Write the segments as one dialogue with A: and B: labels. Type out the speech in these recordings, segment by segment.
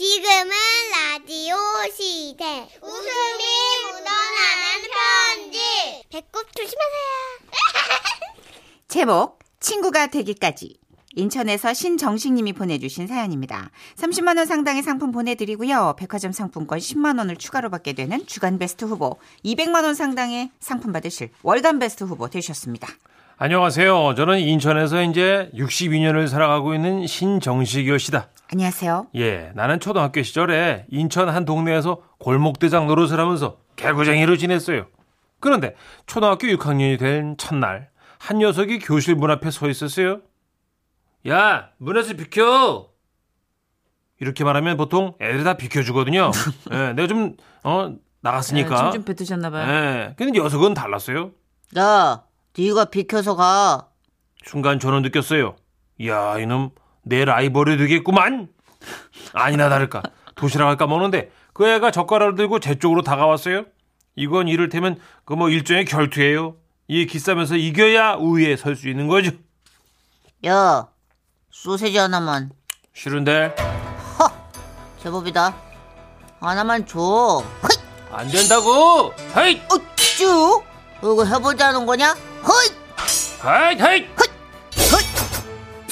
A: 지금은 라디오 시대. 웃음이 묻어나는 편지. 배꼽 조심하세요.
B: 제목 친구가 되기까지 인천에서 신정식님이 보내주신 사연입니다. 30만 원 상당의 상품 보내드리고요. 백화점 상품권 10만 원을 추가로 받게 되는 주간 베스트 후보, 200만 원 상당의 상품 받으실 월간 베스트 후보 되셨습니다.
C: 안녕하세요. 저는 인천에서 이제 62년을 살아가고 있는 신정식이요 시다.
B: 안녕하세요.
C: 예, 나는 초등학교 시절에 인천 한 동네에서 골목대장 노릇을 하면서 개구쟁이로 지냈어요. 그런데 초등학교 6학년이 된 첫날 한 녀석이 교실 문 앞에 서 있었어요. 야, 문에서 비켜! 이렇게 말하면 보통 애들이 다 비켜주거든요. 예, 내가 좀, 어, 나갔으니까.
B: 좀 뱉으셨나봐요.
C: 예, 근데 녀석은 달랐어요.
B: 야, 네가 비켜서 가.
C: 순간 저는 느꼈어요. 이야, 이놈 내 라이벌이 되겠구만. 아니나 다를까 도시락을 까먹는데 그 애가 젓가락을 들고 제 쪽으로 다가왔어요. 이건 이를테면 그 뭐 일종의 결투예요. 이 기싸면서 이겨야 우위에 설 수 있는 거죠.
D: 야, 소세지 하나만.
C: 싫은데
D: 제법이다. 하나만 줘.
C: 안 된다고. 헤이,
D: 어, 쭉! 이거 해보자는 거냐? 허이!
C: 헤이, 헤이.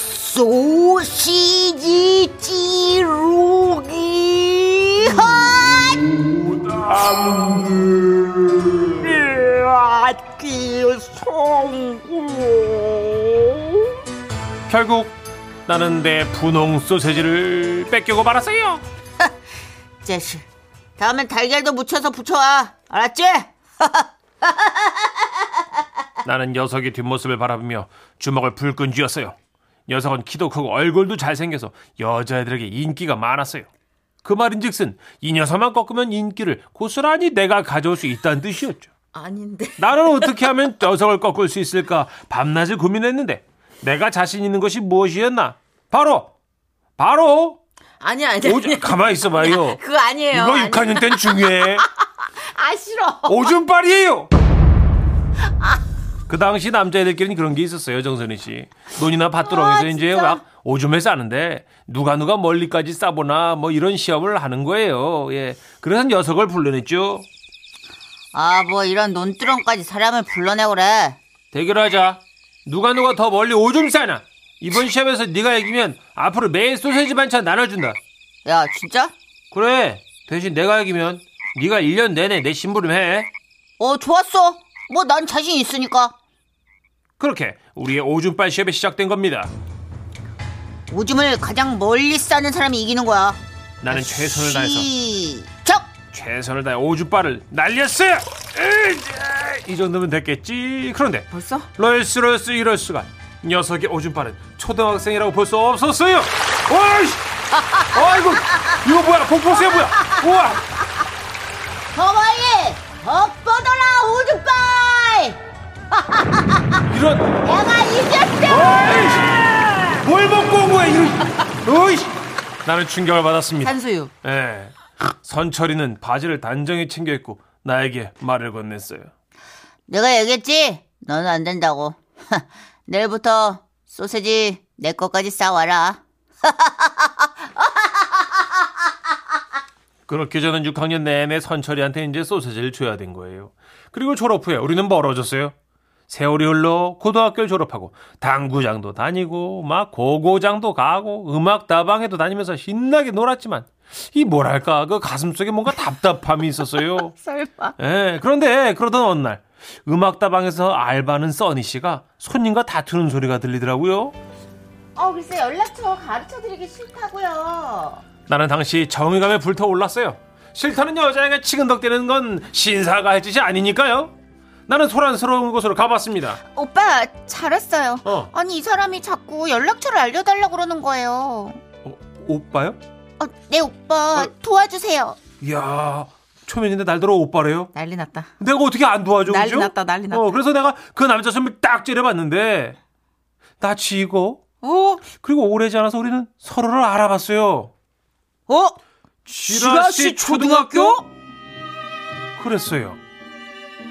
D: 소시지 찌르기! 헛!
C: 결국 나는 내 분홍 소세지를 뺏기고 말았어요.
D: 자식. 다음엔 달걀도 묻혀서 붙여와. 알았지?
C: 나는 녀석의 뒷모습을 바라보며 주먹을 불끈 쥐었어요. 녀석은 키도 크고 얼굴도 잘생겨서 여자애들에게 인기가 많았어요. 그 말인즉슨 이 녀석만 꺾으면 인기를 고스란히 내가 가져올 수 있다는 뜻이었죠.
B: 아닌데.
C: 나는 어떻게 하면 녀석을 꺾을 수 있을까 밤낮을 고민했는데 내가 자신 있는 것이 무엇이었나? 바로 바로
B: 아니야, 아니야.
C: 오줌 가만히 있어봐요.
B: 그거 아니에요.
C: 이거
B: 아니-
C: 6학년 때는 중요해.
B: 아, 싫어.
C: 오줌빨이에요. 그 당시 남자애들끼리는 그런 게 있었어요, 정선희 씨. 논이나 밭두렁에서 이제 막 오줌을 싸는데 누가 누가 멀리까지 싸보나 뭐 이런 시험을 하는 거예요. 예. 그래서 녀석을 불러냈죠.
D: 아, 뭐 이런 논두렁까지 사람을 불러내오래.
C: 대결하자. 누가 누가 더 멀리 오줌 싸나. 이번 시험에서 네가 이기면 앞으로 매일 소세지 반찬 나눠준다.
D: 야, 진짜?
C: 그래. 대신 내가 이기면 네가 1년 내내 내 심부름 해.
D: 어, 좋았어. 뭐 난 자신 있으니까.
C: 그렇게 우리의 오줌빨 시험이 시작된 겁니다.
D: 오줌을 가장 멀리 싸는 사람이 이기는 거야.
C: 나는 최선을 다해서
D: 시작!
C: 최선을 다해 오줌발을 날렸어요. 이 정도면 됐겠지. 그런데
B: 벌써?
C: 럴스 럴스 이럴 수가. 녀석의 오줌발은 초등학생이라고 볼 수 없었어요. 와이씨! 아이고 이거 뭐야? 복포수야 뭐야? 우와!
D: 더 멀리! 더 뻗어라, 오줌빨!
C: 이런
D: 내가 이겼어!
C: 뭘 먹고 온 거야? 이런 어이씨! 나는 충격을 받았습니다.
B: 산수유.
C: 예. 선철이는 바지를 단정히 챙겨 입고 나에게 말을 건넸어요.
D: 내가 얘기했지? 너는 안 된다고. 내일부터 소세지 내 거까지 싸와라.
C: 그렇게 저는 6학년 내내 선철이한테 이제 소세지를 줘야 된 거예요. 그리고 졸업 후에 우리는 멀어졌어요. 세월이 흘러 고등학교를 졸업하고 당구장도 다니고 막 고고장도 가고 음악 다방에도 다니면서 신나게 놀았지만 이 뭐랄까 그 가슴 속에 뭔가 답답함이 있었어요.
B: 설마.
C: 예, 그런데 그러던 어느 날 음악 다방에서 알바는 써니 씨가 손님과 다투는 소리가 들리더라고요.
D: 어, 글쎄 연락처 가르쳐 드리기 싫다고요.
C: 나는 당시 정의감에 불타올랐어요. 싫다는 여자에게 치근덕대는 건 신사가 할 짓이 아니니까요. 나는 소란스러운 곳으로 가봤습니다.
B: 오빠, 잘했어요.
C: 어,
B: 아니, 이 사람이 자꾸 연락처를 알려달라고 그러는 거예요.
C: 어, 오빠요?
B: 어, 네, 오빠, 도와주세요.
C: 이야, 초면인데 날더러 오빠래요?
B: 난리 났다.
C: 내가 어떻게 안 도와줘,
B: 난리
C: 그죠?
B: 났다, 난리 났다.
C: 어, 그래서 내가 그 남자 손을 딱 째려봤는데, 나 지고,
B: 어?
C: 그리고 오래지 않아서 우리는 서로를 알아봤어요.
B: 어?
C: 지라시 초등학교? 그랬어요.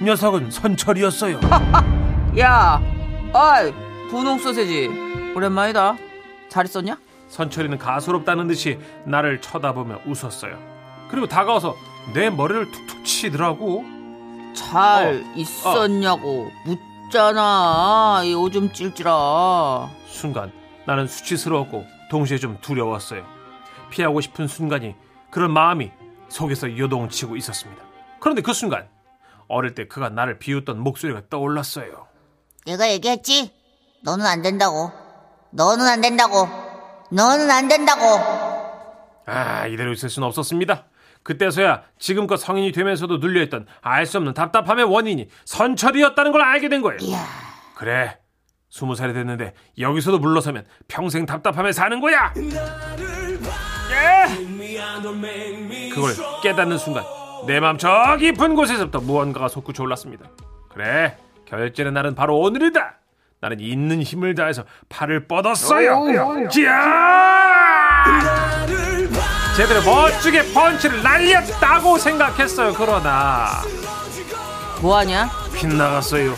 C: 녀석은 선철이었어요.
B: 야, 아이, 분홍 소세지. 오랜만이다. 잘 있었냐?
C: 선철이는 가소롭다는 듯이 나를 쳐다보며 웃었어요. 그리고 다가와서 내 머리를 툭툭 치더라고.
B: 잘
C: 어,
B: 있었냐고 묻잖아. 이 오줌 찔찔아.
C: 순간 나는 수치스러웠고 동시에 좀 두려웠어요. 피하고 싶은 순간이 그런 마음이 속에서 요동치고 있었습니다. 그런데 그 순간 어릴 때 그가 나를 비웃던 목소리가 떠올랐어요.
A: 내가 얘기했지? 너는 안 된다고. 너는 안 된다고. 너는 안 된다고.
C: 아 이대로 있을 수는 없었습니다. 그때서야 지금껏 성인이 되면서도 눌려있던 알 수 없는 답답함의 원인이 선철이었다는 걸 알게 된 거예요.
A: 이야.
C: 그래 스무 살이 됐는데 여기서도 물러서면 평생 답답함에 사는 거야. 예! 그걸 깨닫는 순간 내 마음 저 깊은 곳에서부터 무언가가 솟구쳐 올랐습니다. 그래 결전의 날은 바로 오늘이다. 나는 있는 힘을 다해서 팔을 뻗었어요. 지야! 제대로 멋지게 펀치를 날렸다고 생각했어요. 그러나
B: 뭐하냐?
C: 빗나갔어요.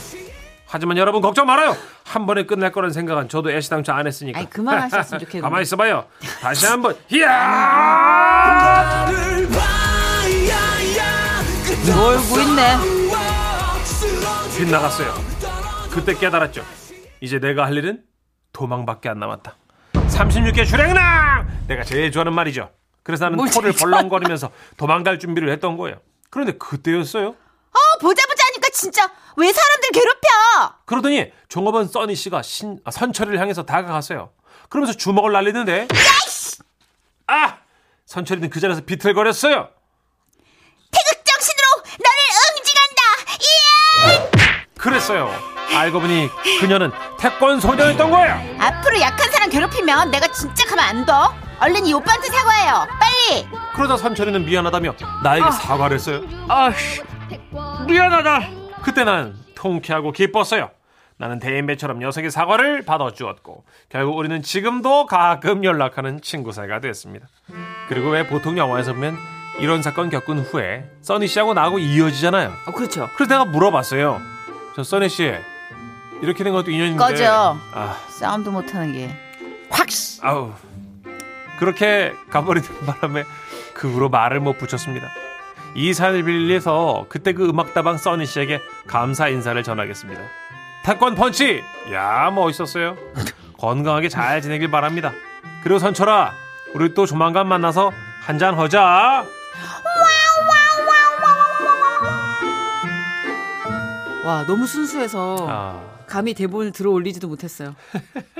C: 하지만 여러분 걱정 말아요. 한 번에 끝날 거란 생각은 저도 애시당초 안 했으니까.
B: 아이 그만하셨으면 좋겠는데.
C: 가만히 있어봐요. 다시 한번 이야!
B: 놀고 있네.
C: 빗나갔어요. 그때 깨달았죠. 이제 내가 할 일은 도망밖에 안 남았다. 36개 주랭랑! 내가 제일 좋아하는 말이죠. 그래서 나는
B: 뭘
C: 코를 벌렁거리면서 도망갈 준비를 했던 거예요. 그런데 그때였어요.
B: 어 보자 보자 하니까 진짜 왜 사람들 괴롭혀?
C: 그러더니 종업원 써니 씨가 신, 아, 선철이를 향해서 다가갔어요. 그러면서 주먹을 날리는데 아! 선철이는 그 자리에서 비틀거렸어요.
A: 태극 정신으로 너를 응징한다.
C: 그랬어요. 알고 보니 그녀는 태권 소녀였던 거예요.
B: 앞으로 약한 사람 괴롭히면 내가 진짜 가만 안 둬. 얼른 이 오빠한테 사과해요. 빨리.
C: 그러다 선철이는 미안하다며 나에게 사과를 했어요.
B: 아씨 미안하다.
C: 그때 난 통쾌하고 기뻤어요. 나는 대인배처럼 녀석의 사과를 받아주었고 결국 우리는 지금도 가끔 연락하는 친구 사이가 됐습니다. 그리고 왜 보통 영화에서 보면 이런 사건 겪은 후에 써니 씨하고 나하고 이어지잖아요.
B: 어 그렇죠.
C: 그래서 내가 물어봤어요. 저 써니 씨 이렇게 된 것도 인연인데
B: 꺼져.
C: 아
B: 싸움도 못하는 게 확.
C: 아우 그렇게 가버리는 바람에 그 후로 말을 못 붙였습니다. 이 사연을 빌려서 그때 그 음악다방 써니 씨에게 감사 인사를 전하겠습니다. 태권 펀치! 야 멋있었어요. 건강하게 잘 지내길 바랍니다. 그리고 선철아, 우리 또 조만간 만나서 한잔 하자.
B: 와 너무 순수해서
C: 아,
B: 감히 대본을 들어 올리지도 못했어요.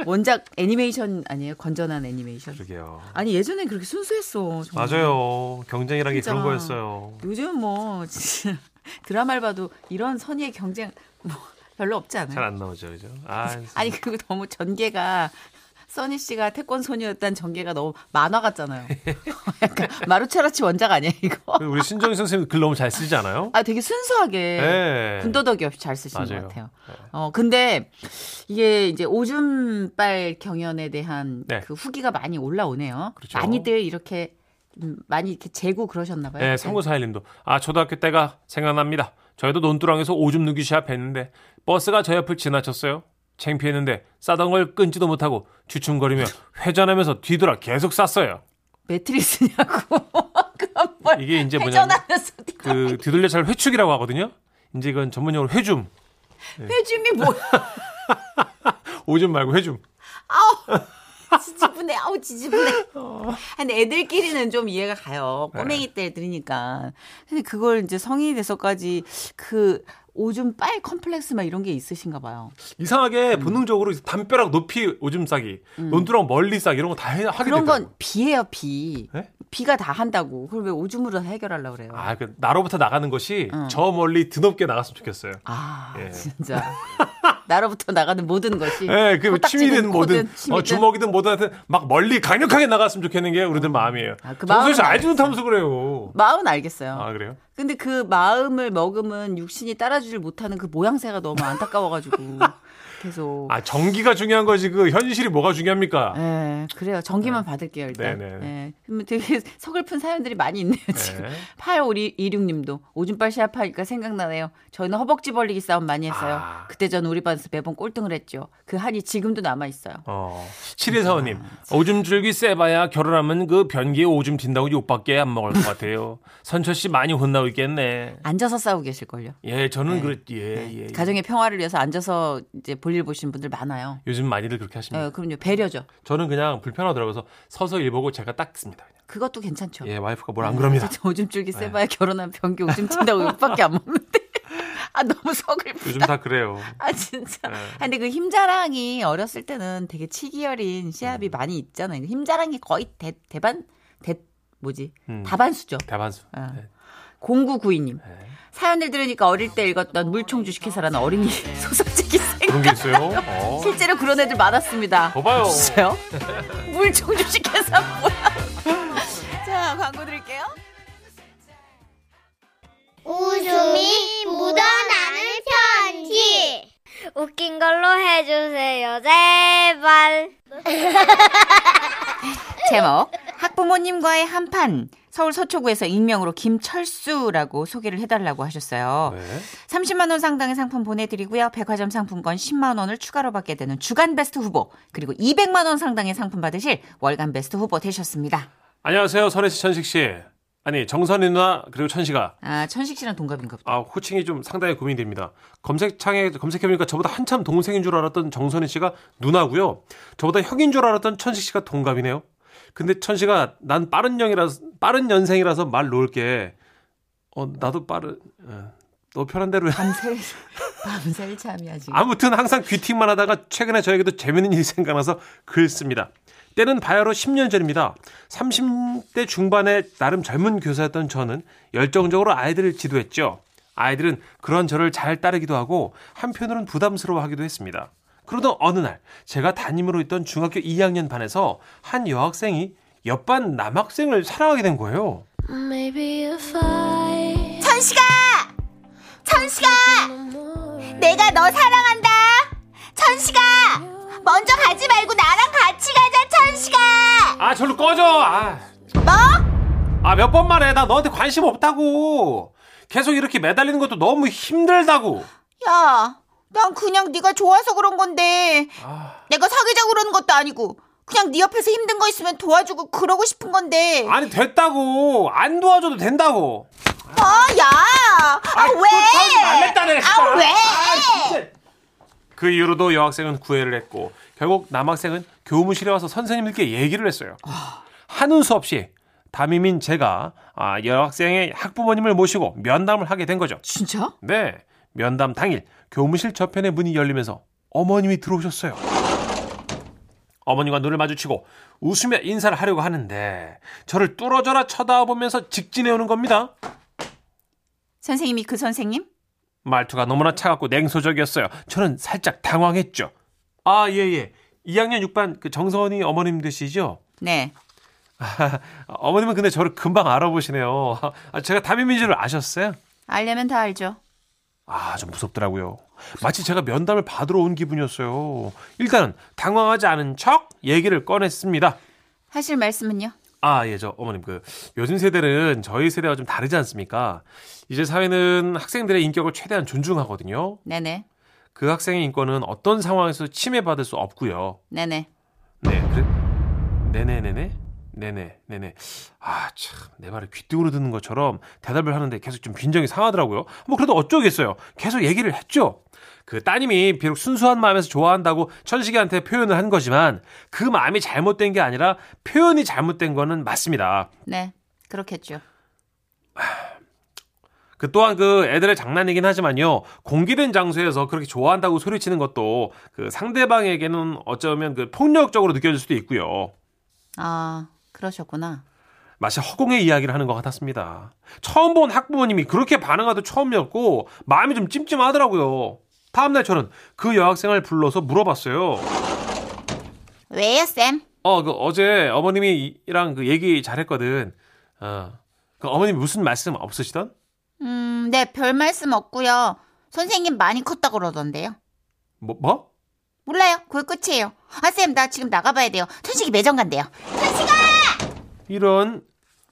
B: 원작 애니메이션 아니에요? 건전한 애니메이션.
C: 그러게요.
B: 아니 예전엔 그렇게 순수했어. 정말.
C: 맞아요. 경쟁이란 게. 그런 거였어요.
B: 요즘 뭐 진짜 드라마를 봐도 이런 선의의 경쟁 뭐 별로 없지 않아요.
C: 잘 안 나오죠, 그죠? 아,
B: 아니 그리고 너무 전개가 써니 씨가 태권 소녀였다는 전개가 너무 만화 같잖아요. 약간 마루체라치 원작 아니야 이거?
C: 우리 신정희 선생님 글 너무 잘 쓰지 않아요?
B: 아 되게 순수하게
C: 네.
B: 군더더기 없이 잘 쓰시는
C: 맞아요.
B: 것 같아요.
C: 네.
B: 어 근데 이게 이제 오줌빨 경연에 대한
C: 네.
B: 그 후기가 많이 올라오네요.
C: 그렇죠.
B: 많이들 이렇게 좀 많이 이렇게 재고 그러셨나 봐요.
C: 네, 3941님도. 아, 초등학교 때가 생각납니다. 저희도 논두렁에서 오줌 누기 시합 했는데 버스가 저 옆을 지나쳤어요. 창피했는데 싸던 걸 끊지도 못하고 주춤거리며 회전하면서 뒤돌아 계속 쌌어요.
B: 매트리스냐고. 뭘
C: 이게 이제
B: 회전하면서
C: 그 뒤돌려 잘 회축이라고 하거든요. 이제 이건 전문용어로 회줌.
B: 회줌이 뭐야?
C: 오줌 말고 회줌.
B: 지지분해, 아우 지지분해. 근데 애들끼리는 좀 이해가 가요. 꼬맹이 때 들으니까. 근데 그걸 이제 성인이 돼서까지 그 오줌 빨 컴플렉스 막 이런 게 있으신가 봐요.
C: 이상하게 본능적으로 담벼락 높이 오줌 싸기, 논두렁 멀리 싸기 이런 거 다 하게
B: 그런
C: 되더라고요.
B: 건 비예요, 비.
C: 네?
B: 비가 다 한다고. 그걸 왜 오줌으로 해결하려고 그래요?
C: 아, 그 나로부터 나가는 것이
B: 응.
C: 저 멀리 드높게 나갔으면 좋겠어요.
B: 아,
C: 예.
B: 진짜. 나로부터 나가는 모든 것이.
C: 예, 그 취미든 뭐든 어. 주먹이든 뭐든 하여튼 막 멀리 강력하게 나갔으면 좋겠는 게 우리들 마음이에요.
B: 아, 그 마음은
C: 알지 못하면서 그래요.
B: 마음은 알겠어요.
C: 아 그래요?
B: 근데 그 마음을 머금은 육신이 따라주질 못하는 그 모양새가 너무 안타까워가지고. 계속.
C: 아 전기가 중요한 거지 그 현실이 뭐가 중요합니까?
B: 예, 그래요. 전기만 받을게요, 일단.
C: 네, 네.
B: 예. 그러면 되게 서글픈 사연들이 많이 있네요, 지금.
C: 네.
B: 8526님도 오줌빨 시합하니까 생각나네요. 저희는 허벅지 벌리기 싸움 많이 했어요.
C: 아.
B: 그때 전 우리 반에서 매번 꼴등을 했죠. 그 한이 지금도 남아 있어요.
C: 어. 7145님, 오줌 줄기 세봐야 결혼하면 그 변기에 오줌 튄다고 욕밖에 안 먹을 것 같아요. 선철 씨 많이 혼나고 있겠네.
B: 앉아서 싸우고 계실걸요.
C: 예, 저는
B: 네.
C: 그랬, 예, 예. 예.
B: 가정의 평화를 위해서 앉아서 이제 볼일 보시는 분들 많아요.
C: 요즘 많이들 그렇게 하십니다.
B: 예, 그럼요. 배려죠.
C: 저는 그냥 불편하더라고요. 그래서 서서 일 보고 제가 닦습니다. 그냥.
B: 그것도 괜찮죠.
C: 예, 와이프가 뭘 안 그럽니다.
B: 오줌 줄기 세봐야 결혼한 변기 오줌 튄다고 욕밖에 안 먹는데. 아, 너무 서글프다.
C: 요즘 다 그래요.
B: 아 진짜.
C: 네.
B: 아, 근데 그 힘자랑이 어렸을 때는 되게 치기 어린 시합이
C: 음.
B: 많이 있잖아요. 힘자랑이 거의 대, 대반 대 뭐지
C: 음.
B: 다반수죠.
C: 대반수.
B: 아.
C: 네.
B: 0992님
C: 네.
B: 사연을 들으니까 어릴 때 읽었던 물총 주 식회사라는 어린이 소설책이
C: 그런. 게 있어요? 어.
B: 실제로 그런 애들 많았습니다.
C: 봐봐요.
B: 진짜요? 물총 주식 회사 뭐야? 자 광고 드릴게요.
E: 웃음이 묻어나는 편지. 웃긴 걸로 해주세요, 제발.
B: 제목 학부모님과의 한판 서울 서초구에서 익명으로 김철수라고 소개를 해달라고 하셨어요.
C: 네.
B: 30만 원 상당의 상품 보내드리고요. 백화점 상품권 10만 원을 추가로 받게 되는 주간 베스트 후보 그리고 200만 원 상당의 상품 받으실 월간 베스트 후보 되셨습니다.
C: 안녕하세요. 설혜 씨, 천식 씨. 아니, 정선이 누나, 그리고 천식아.
B: 아 천식 씨랑 동갑인가 보다.
C: 아, 호칭이 좀 상당히 고민됩니다. 검색창에 검색해보니까 저보다 한참 동생인 줄 알았던 정선희 씨가 누나고요. 저보다 형인 줄 알았던 천식 씨가 동갑이네요. 근데 천식아, 난 빠른 형이라서, 빠른 연생이라서 말 놓을게. 어, 나도 빠른, 어, 너 편한 대로 해.
B: 밤새 밤새 참이야 지금.
C: 아무튼 항상 귀팅만 하다가 최근에 저에게도 재밌는 일이 생각나서 글 씁니다. 때는 바야로 10년 전입니다. 30대 중반의 나름 젊은 교사였던 저는 열정적으로 아이들을 지도했죠. 아이들은 그런 저를 잘 따르기도 하고 한편으로는 부담스러워하기도 했습니다. 그러던 어느 날 제가 담임으로 있던 중학교 2학년 반에서 한 여학생이 옆반 남학생을 사랑하게 된 거예요.
E: Maybe if I
A: 천식아! 천식아! 내가 너 사랑한다! 천식아! 먼저 가지 말고 나랑 같이 가자, 천식아!
C: 아, 절로 꺼져! 아.
A: 뭐?
C: 아, 몇 번 말해. 나 너한테 관심 없다고. 계속 이렇게 매달리는 것도 너무 힘들다고.
A: 야, 난 그냥 네가 좋아서 그런 건데
C: 아,
A: 내가 사귀자고 그러는 것도 아니고 그냥 네 옆에서 힘든 거 있으면 도와주고 그러고 싶은 건데
C: 아니, 됐다고. 안 도와줘도 된다고.
A: 아, 야! 아, 왜?
C: 쫓아오지 말랬다네.
A: 아, 왜?
C: 그 이후로도 여학생은 구애를 했고, 결국 남학생은 교무실에 와서 선생님들께 얘기를 했어요. 하는 수 없이 담임인 제가 아, 여학생의 학부모님을 모시고 면담을 하게 된 거죠.
B: 진짜?
C: 네. 면담 당일 교무실 저편에 문이 열리면서 어머님이 들어오셨어요. 어머님과 눈을 마주치고 웃으며 인사를 하려고 하는데 저를 뚫어져라 쳐다보면서 직진해 오는 겁니다.
B: 선생님이 그 선생님?
C: 말투가 너무나 차갑고 냉소적이었어요. 저는 살짝 당황했죠. 아, 예, 예. 2학년 6반 그 정선이 어머님 되시죠?
B: 네.
C: 어머님은 근데 저를 금방 알아보시네요. 아, 제가 담임인 줄 아셨어요?
B: 알려면 다 알죠.
C: 아, 좀 무섭더라고요. 마치 제가 면담을 받으러 온 기분이었어요. 일단은 당황하지 않은 척 얘기를 꺼냈습니다.
B: 하실 말씀은요?
C: 아, 예, 저 어머님 그 요즘 세대는 저희 세대와 좀 다르지 않습니까? 이제 사회는 학생들의 인격을 최대한 존중하거든요.
B: 네네.
C: 그 학생의 인권은 어떤 상황에서 침해받을 수 없고요.
B: 네네.
C: 네, 그래. 네네네네. 네네, 네네. 아, 참, 내 말을 귀뚱으로 듣는 것처럼 대답을 하는데 계속 좀 빈정이 상하더라고요. 뭐, 그래도 어쩌겠어요. 계속 얘기를 했죠. 그 따님이 비록 순수한 마음에서 좋아한다고 천식이한테 표현을 한 거지만 그 마음이 잘못된 게 아니라 표현이 잘못된 거는 맞습니다.
B: 네. 그렇겠죠.
C: 그 또한 그 애들의 장난이긴 하지만요. 공개된 장소에서 그렇게 좋아한다고 소리치는 것도 그 상대방에게는 어쩌면 그 폭력적으로 느껴질 수도 있고요.
B: 아, 그러셨구나.
C: 마치 허공의 이야기를 하는 것 같았습니다. 처음 본 학부모님이 그렇게 반응하도 처음이었고 마음이 좀 찜찜하더라고요. 다음날 저는 그 여학생을 불러서 물어봤어요.
A: 왜요, 쌤?
C: 어, 그 어제 어머님이랑 그 얘기 잘했거든. 어, 그 어머님 무슨 말씀 없으시던?
A: 음, 네, 별 말씀 없고요. 선생님 많이 컸다 그러던데요.
C: 뭐, 뭐?
A: 몰라요. 그게 끝이에요. 아, 쌤, 나 지금 나가봐야 돼요. 천식이 매점 간대요.
C: 이런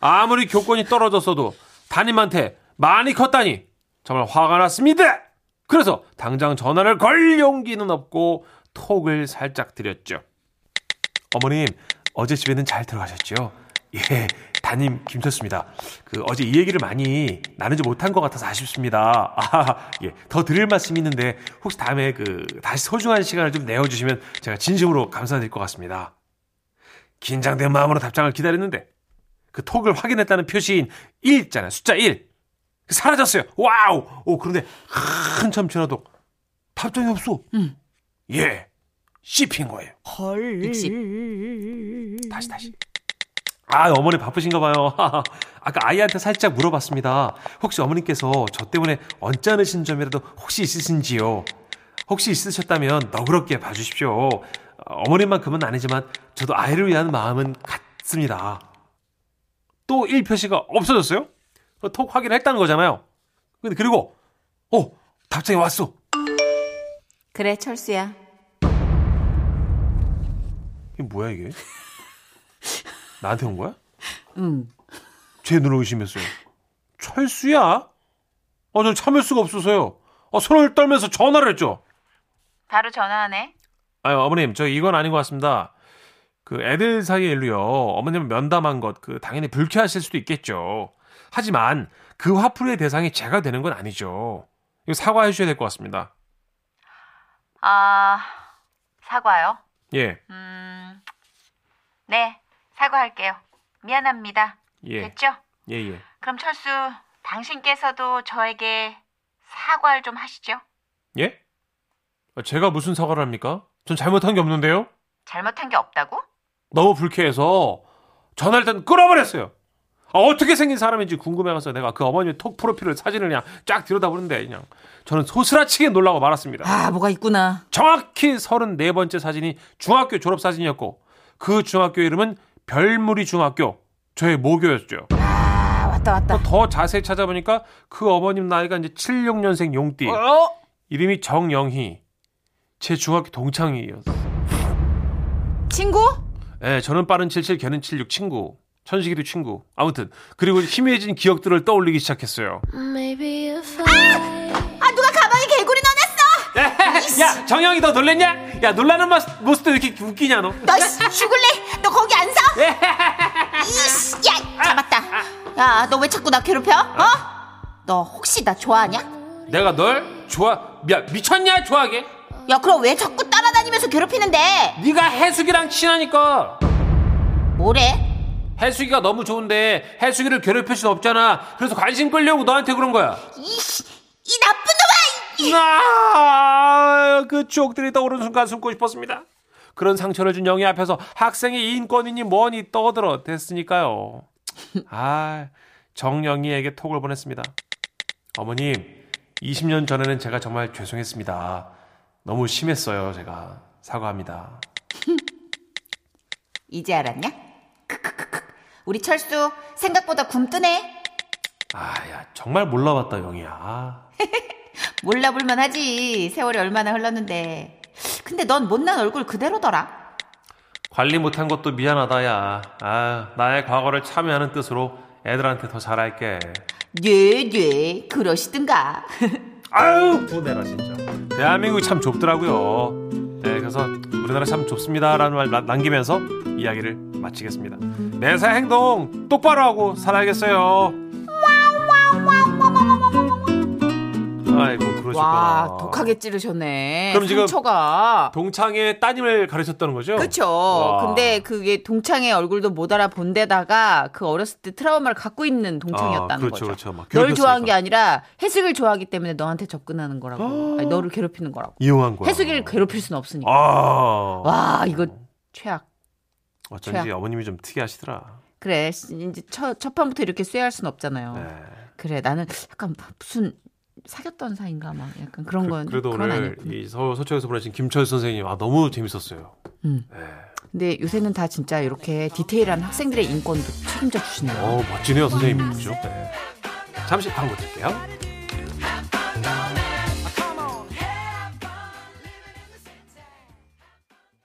C: 아무리 교권이 떨어졌어도 담임한테 많이 컸다니 정말 화가 났습니다. 그래서 당장 전화를 걸 용기는 없고 톡을 살짝 드렸죠. 어머님 어제 집에는 잘 들어가셨죠? 예, 담임 김철수입니다. 그 어제 이 얘기를 많이 나누지 못한 것 같아서 아쉽습니다. 아, 예, 더 드릴 말씀이 있는데 혹시 다음에 그 다시 소중한 시간을 좀 내어주시면 제가 진심으로 감사드릴 것 같습니다. 긴장된 마음으로 답장을 기다렸는데 그 톡을 확인했다는 표시인 1잖아요. 숫자 1. 사라졌어요. Wow! 오, 그런데 한참 지나도 답장이 없어. 예. 씹힌 거예요.
A: 읽씹.
C: 다시 다시. 아, 어머니 바쁘신가 봐요. 아까 아이한테 살짝 물어봤습니다. 혹시 어머님께서 저 때문에 언짢으신 점이라도 혹시 있으신지요? 혹시 있으셨다면 너그럽게 봐주십시오. 어, 어머님만큼은 아니지만 저도 아이를 위한 마음은 같습니다. 또 1표시가 없어졌어요? 어, 톡 확인했다는 거잖아요. 근데 그리고 어 답장이 왔어.
B: 그래, 철수야.
C: 이게 뭐야 이게? 나한테 온 거야?
B: 응.
C: 제 눈을 의심했어요. 철수야? 어, 전 참을 수가 없어서요. 어, 손을 떨면서 전화를 했죠.
B: 바로 전화하네.
C: 아유, 어머님, 저 이건 아닌 것 같습니다. 그 애들 사이의 일로요. 어머님을 면담한 것, 그 당연히 불쾌하실 수도 있겠죠. 하지만 그 화풀이의 대상이 제가 되는 건 아니죠. 이거 사과해 주셔야 될 것 같습니다.
B: 아, 사과요?
C: 예,
B: 음, 네, 사과할게요. 미안합니다.
C: 예,
B: 됐죠?
C: 예, 예.
B: 그럼 철수, 당신께서도 저에게 사과를 좀 하시죠.
C: 예? 아, 제가 무슨 사과를 합니까? 전 잘못한 게 없는데요?
B: 잘못한 게 없다고?
C: 너무 불쾌해서 전화를 일단 끊어버렸어요. 아, 어떻게 생긴 사람인지 궁금해서 내가 그 어머니의 톡 프로필을 사진을 그냥 쫙 들여다보는데 그냥 저는 소스라치게 놀라고 말았습니다.
B: 아, 뭐가 있구나.
C: 정확히 34번째 사진이 중학교 졸업 사진이었고 그 중학교 이름은 별무리 중학교 저의 모교였죠.
B: 아, 왔다, 왔다.
C: 더 자세히 찾아보니까 그 어머님 나이가 이제 76년생 용띠
B: 어?
C: 이름이 정영희 제 중학교 동창이었어요.
B: 친구?
C: 예, 저는 빠른 77, 걔는 76 친구. 천식이도 친구. 아무튼 그리고 희미해진 기억들을 떠올리기 시작했어요.
E: I
A: 아, 누가 가방에 개구리 넣어놨어!
C: 야, 정영이 너 놀랬냐? 야, 놀라는 모습, 모습도 이렇게 웃기냐 너?
A: 너 씨, 죽을래? 너 거기 안 서? 이씨, 야, 잡았다. 야, 너 왜 자꾸 나 괴롭혀? 어? 너 혹시 나 좋아하냐?
C: 내가 널 좋아, 야 미쳤냐 좋아하게?
A: 야, 그럼 왜 자꾸 따라다니면서 괴롭히는데?
C: 네가 해숙이랑 친하니까.
A: 뭐래?
C: 해숙이가 너무 좋은데 해숙이를 괴롭힐 순 없잖아. 그래서 관심 끌려고 너한테 그런 거야.
A: 이씨, 이 나쁜 놈아!
C: 아, 그 추억들이 떠오르는 순간 숨고 싶었습니다. 그런 상처를 준 영희 앞에서 학생의 인권이니 뭐니 떠들어 됐으니까요. 아, 정영희에게 톡을 보냈습니다. 어머님, 20년 전에는 제가 정말 죄송했습니다. 너무 심했어요, 제가. 사과합니다.
A: 이제 알았냐? 우리 철수 생각보다 굼뜨네.
C: 아, 야, 정말 몰라봤다, 영희야. 아,
A: 몰라볼만 하지. 세월이 얼마나 흘렀는데. 근데 넌 못난 얼굴 그대로더라.
C: 관리 못한 것도 미안하다, 야. 아, 나의 과거를 참여하는 뜻으로 애들한테 더 잘할게.
A: 네, 네. 그러시든가.
C: 아유 분해라 진짜 대한민국이 참 좁더라고요 네, 그래서 우리나라 참 좁습니다라는 말 나- 남기면서 이야기를 마치겠습니다. 매사 행동 똑바로 하고 살아야겠어요 아이고 그러셨구나
B: 와, 독하게 찌르셨네.
C: 그럼 지금
B: 상처가.
C: 동창의 따님을 가르쳤다는 거죠? 와.
B: 근데 그게 동창의 얼굴도 못 알아본 데다가 그 어렸을 때 트라우마를 갖고 있는 동창이었다는
C: 아, 그렇죠,
B: 거죠.
C: 그렇죠.
B: 막널
C: 괴롭혔으니까.
B: 좋아한 게 아니라 해숙이를 좋아하기 때문에 너한테 접근하는 거라고.
C: 아.
B: 아니, 너를 괴롭히는 거라고.
C: 이용한 거야
B: 해숙이를 괴롭힐 수는 없으니까.
C: 아
B: 와, 이거 최악.
C: 어쩐지
B: 최악.
C: 어머님이 좀 특이하시더라
B: 그래, 이제 첫, 첫 판부터 이렇게 쇠할 수는 없잖아요.
C: 네.
B: 그래, 나는 약간 무슨 사귀었던 사이인가 막 약간 그런 건
C: 그, 래도
B: 그건
C: 오늘
B: 아니었고.
C: 이 서, 서초에서 보내신 김철 선생님 아 너무 재밌었어요
B: 음.
C: 네.
B: 근데 요새는 다 진짜 이렇게 디테일한 학생들의 인권도 책임져 주시네요.
C: 어, 멋지네요, 선생님. 그죠? 네. 잠시 광고 드릴게요.